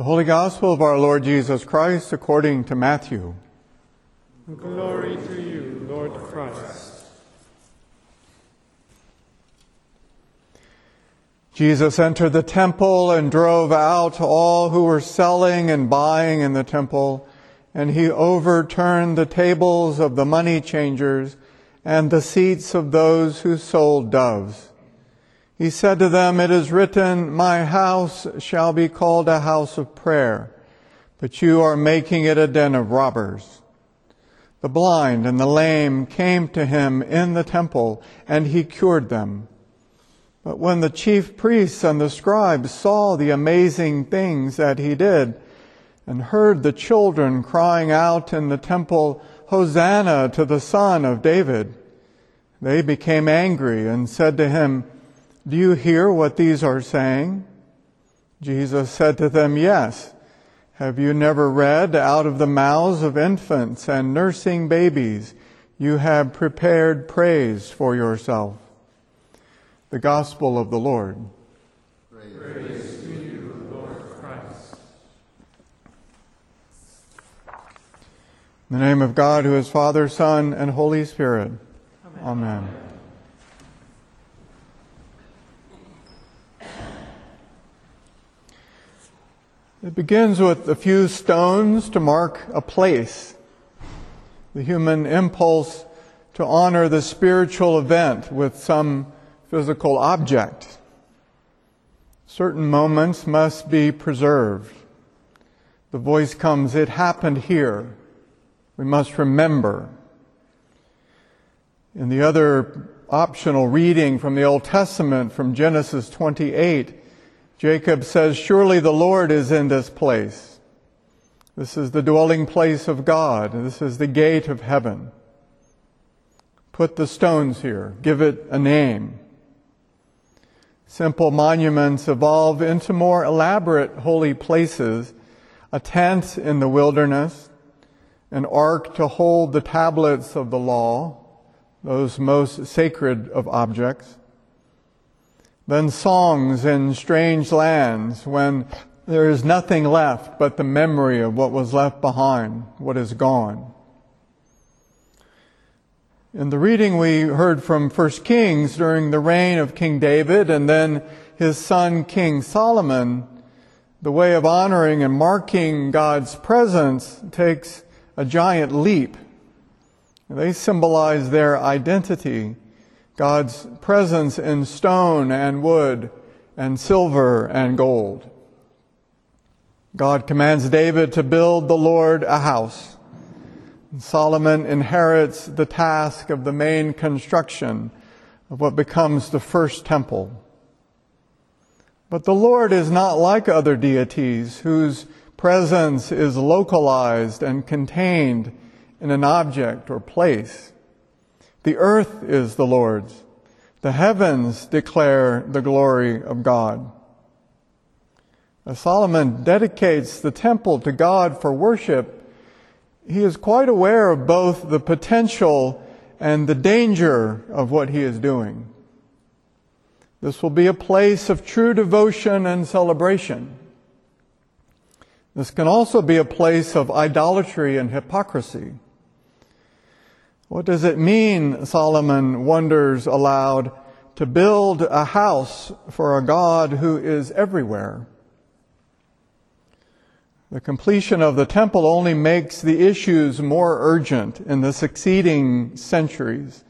The Holy Gospel of our Lord Jesus Christ according to Matthew. Glory to you, Lord Christ. Jesus entered the temple and drove out all who were selling and buying in the temple, and he overturned the tables of the money changers and the seats of those who sold doves. He said to them, It is written, My house shall be called a house of prayer, but you are making it a den of robbers. The blind and the lame came to him in the temple, and he cured them. But when the chief priests and the scribes saw the amazing things that he did, and heard the children crying out in the temple, Hosanna to the Son of David, they became angry and said to him, do you hear what these are saying? Jesus said to them, Yes. Have you never read, out of the mouths of infants and nursing babies, you have prepared praise for yourself? The Gospel of the Lord. Praise to you, Lord Christ. In the name of God, who is Father, Son, and Holy Spirit. Amen. Amen. It begins with a few stones to mark a place. The human impulse to honor the spiritual event with some physical object. Certain moments must be preserved. The voice comes, it happened here. We must remember. In the other optional reading from the Old Testament from Genesis 28, Jacob says, Surely the Lord is in this place. This is the dwelling place of God. This is the gate of heaven. Put the stones here. Give it a name. Simple monuments evolve into more elaborate holy places, a tent in the wilderness, an ark to hold the tablets of the law, those most sacred of objects, then songs in strange lands when there is nothing left but the memory of what was left behind, what is gone. In the reading we heard from 1 Kings during the reign of King David and then his son King Solomon, the way of honoring and marking God's presence takes a giant leap. They symbolize their identity God's presence in stone and wood and silver and gold. God commands David to build the Lord a house. Solomon inherits the task of the main construction of what becomes the first temple. But the Lord is not like other deities whose presence is localized and contained in an object or place. The earth is the Lord's. The heavens declare the glory of God. As Solomon dedicates the temple to God for worship, he is quite aware of both the potential and the danger of what he is doing. This will be a place of true devotion and celebration. This can also be a place of idolatry and hypocrisy. What does it mean, Solomon wonders aloud, to build a house for a God who is everywhere? The completion of the temple only makes the issues more urgent in the succeeding centuries.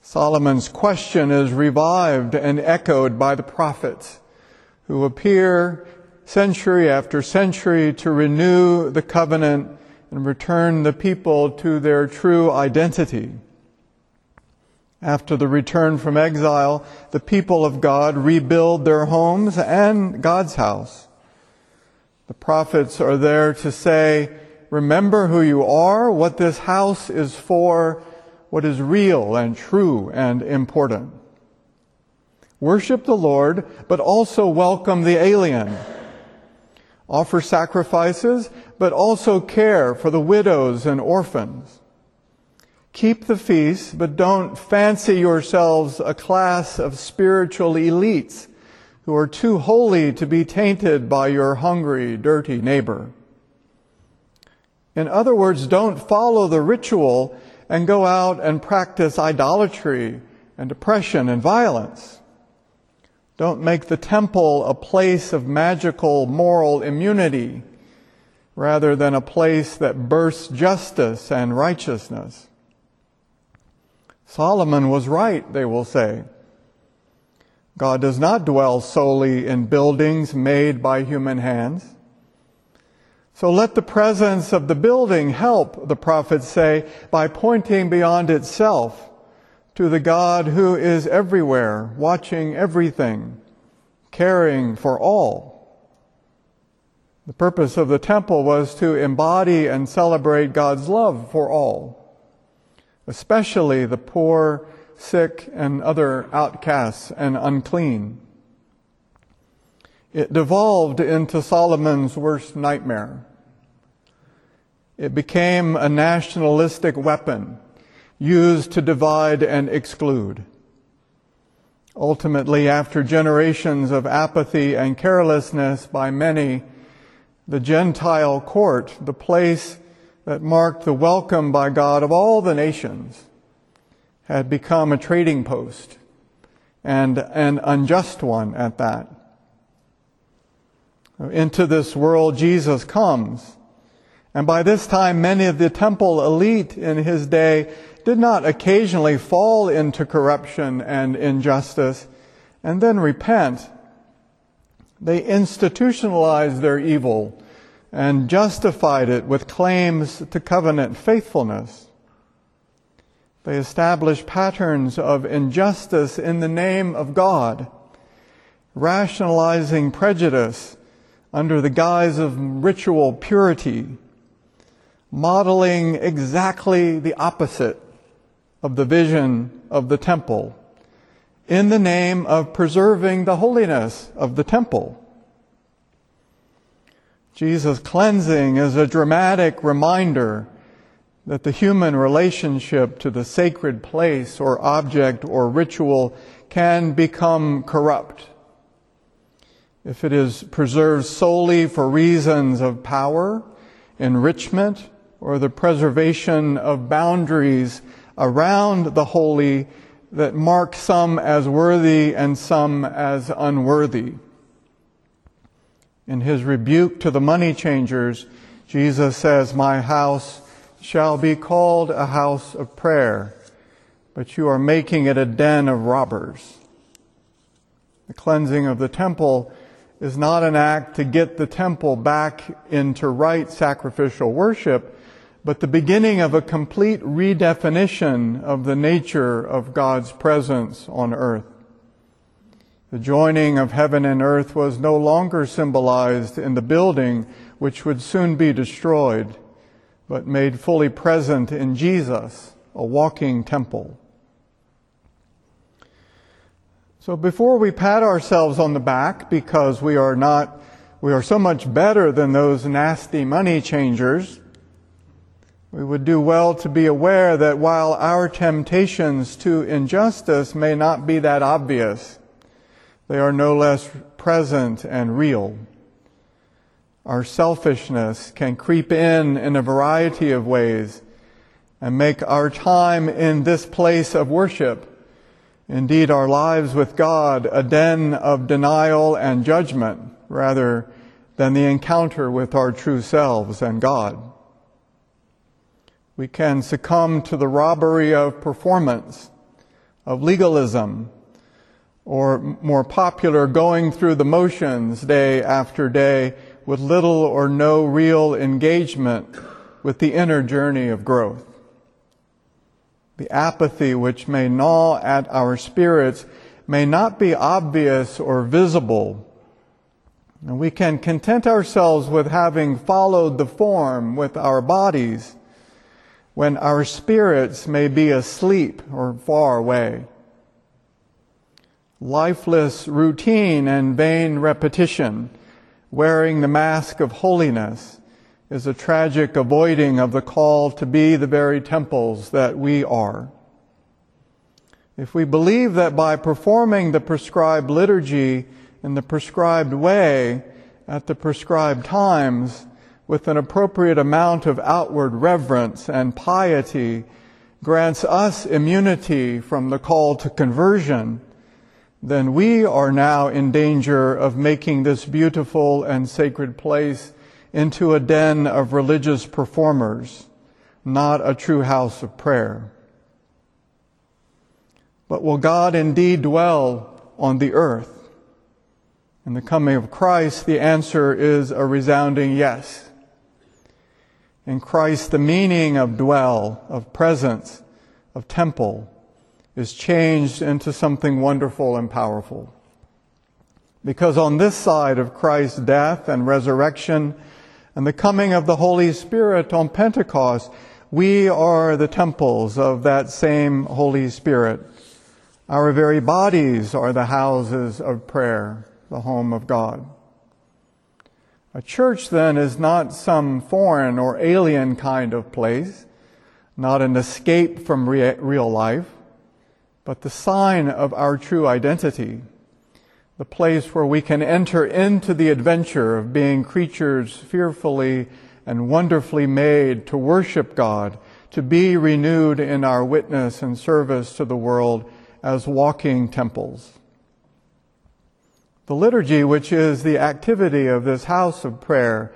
Solomon's question is revived and echoed by the prophets who appear century after century to renew the covenant and return the people to their true identity. After the return from exile, the people of God rebuild their homes and God's house. The prophets are there to say, remember who you are, what this house is for, what is real and true and important. Worship the Lord, but also welcome the alien. Offer sacrifices, but also care for the widows and orphans. Keep the feast, but don't fancy yourselves a class of spiritual elites who are too holy to be tainted by your hungry, dirty neighbor. In other words, don't follow the ritual and go out and practice idolatry and oppression and violence. Don't make the temple a place of magical moral immunity rather than a place that bursts justice and righteousness. Solomon was right, they will say. God does not dwell solely in buildings made by human hands. So let the presence of the building help, the prophets say, by pointing beyond itself to the God who is everywhere, watching everything, caring for all. The purpose of the temple was to embody and celebrate God's love for all, especially the poor, sick, and other outcasts and unclean. It devolved into Solomon's worst nightmare. It became a nationalistic weapon used to divide and exclude. Ultimately, after generations of apathy and carelessness by many, the Gentile court, the place that marked the welcome by God of all the nations, had become a trading post and an unjust one at that. Into this world, Jesus comes. And by this time, many of the temple elite in his day did not occasionally fall into corruption and injustice and then repent. They institutionalized their evil and justified it with claims to covenant faithfulness. They established patterns of injustice in the name of God, rationalizing prejudice under the guise of ritual purity, modeling exactly the opposite of the vision of the temple in the name of preserving the holiness of the temple. Jesus' cleansing is a dramatic reminder that the human relationship to the sacred place or object or ritual can become corrupt if it is preserved solely for reasons of power, enrichment, or the preservation of boundaries around the holy that mark some as worthy and some as unworthy. In his rebuke to the money changers, Jesus says, My house shall be called a house of prayer, but you are making it a den of robbers. The cleansing of the temple is not an act to get the temple back into right sacrificial worship, but the beginning of a complete redefinition of the nature of God's presence on earth. The joining of heaven and earth was no longer symbolized in the building which would soon be destroyed, but made fully present in Jesus, a walking temple. So before we pat ourselves on the back because we are not, we are so much better than those nasty money changers, we would do well to be aware that while our temptations to injustice may not be that obvious, they are no less present and real. Our selfishness can creep in in a variety of ways and make our time in this place of worship Indeed, our lives with God a den of denial and judgment rather than the encounter with our true selves and God. We can succumb to the robbery of performance, of legalism, or more popular, going through the motions day after day with little or no real engagement with the inner journey of growth the apathy which may gnaw at our spirits may not be obvious or visible. And we can content ourselves with having followed the form with our bodies when our spirits may be asleep or far away. Lifeless routine and vain repetition, wearing the mask of holiness, is a tragic avoiding of the call to be the very temples that we are. If we believe that by performing the prescribed liturgy, in the prescribed way at the prescribed times with an appropriate amount of outward reverence and piety grants us immunity from the call to conversion, then we are now in danger of making this beautiful and sacred place into a den of religious performers, not a true house of prayer. But will God indeed dwell on the earth? In the coming of Christ, the answer is a resounding yes. In Christ, the meaning of dwell, of presence, of temple, is changed into something wonderful and powerful. Because on this side of Christ's death and resurrection and the coming of the Holy Spirit on Pentecost, we are the temples of that same Holy Spirit. Our very bodies are the houses of prayer the home of God. A church then is not some foreign or alien kind of place, not an escape from rea- real life, but the sign of our true identity, the place where we can enter into the adventure of being creatures fearfully and wonderfully made to worship God, to be renewed in our witness and service to the world as walking temples. The liturgy, which is the activity of this house of prayer,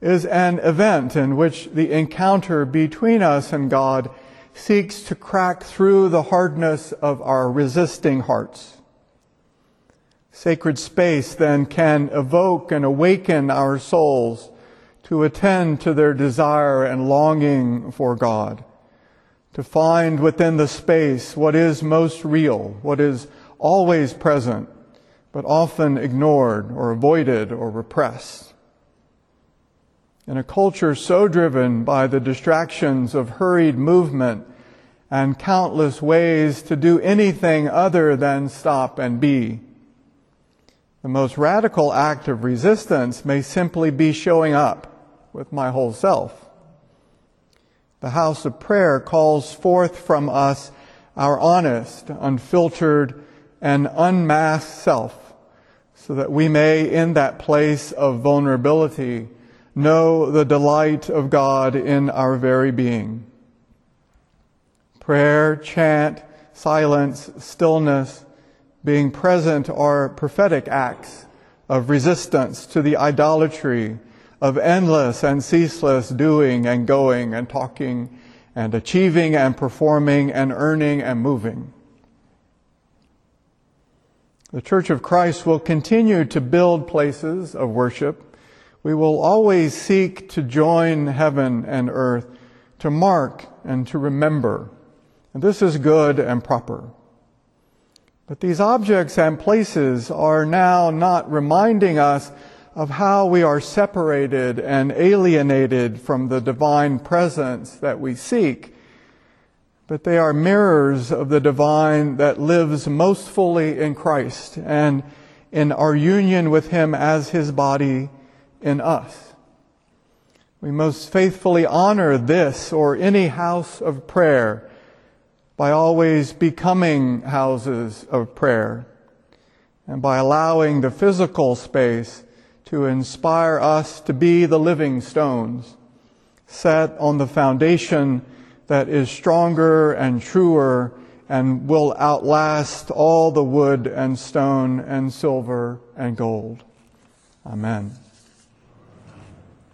is an event in which the encounter between us and God seeks to crack through the hardness of our resisting hearts. Sacred space then can evoke and awaken our souls to attend to their desire and longing for God, to find within the space what is most real, what is always present, but often ignored or avoided or repressed. In a culture so driven by the distractions of hurried movement and countless ways to do anything other than stop and be, the most radical act of resistance may simply be showing up with my whole self. The house of prayer calls forth from us our honest, unfiltered, and unmasked self so that we may, in that place of vulnerability, know the delight of God in our very being. Prayer, chant, silence, stillness, being present are prophetic acts of resistance to the idolatry of endless and ceaseless doing and going and talking and achieving and performing and earning and moving. The Church of Christ will continue to build places of worship. We will always seek to join heaven and earth, to mark and to remember. And this is good and proper. But these objects and places are now not reminding us of how we are separated and alienated from the divine presence that we seek but they are mirrors of the divine that lives most fully in Christ and in our union with Him as His body in us. We most faithfully honor this or any house of prayer by always becoming houses of prayer and by allowing the physical space to inspire us to be the living stones set on the foundation that is stronger and truer and will outlast all the wood and stone and silver and gold. Amen.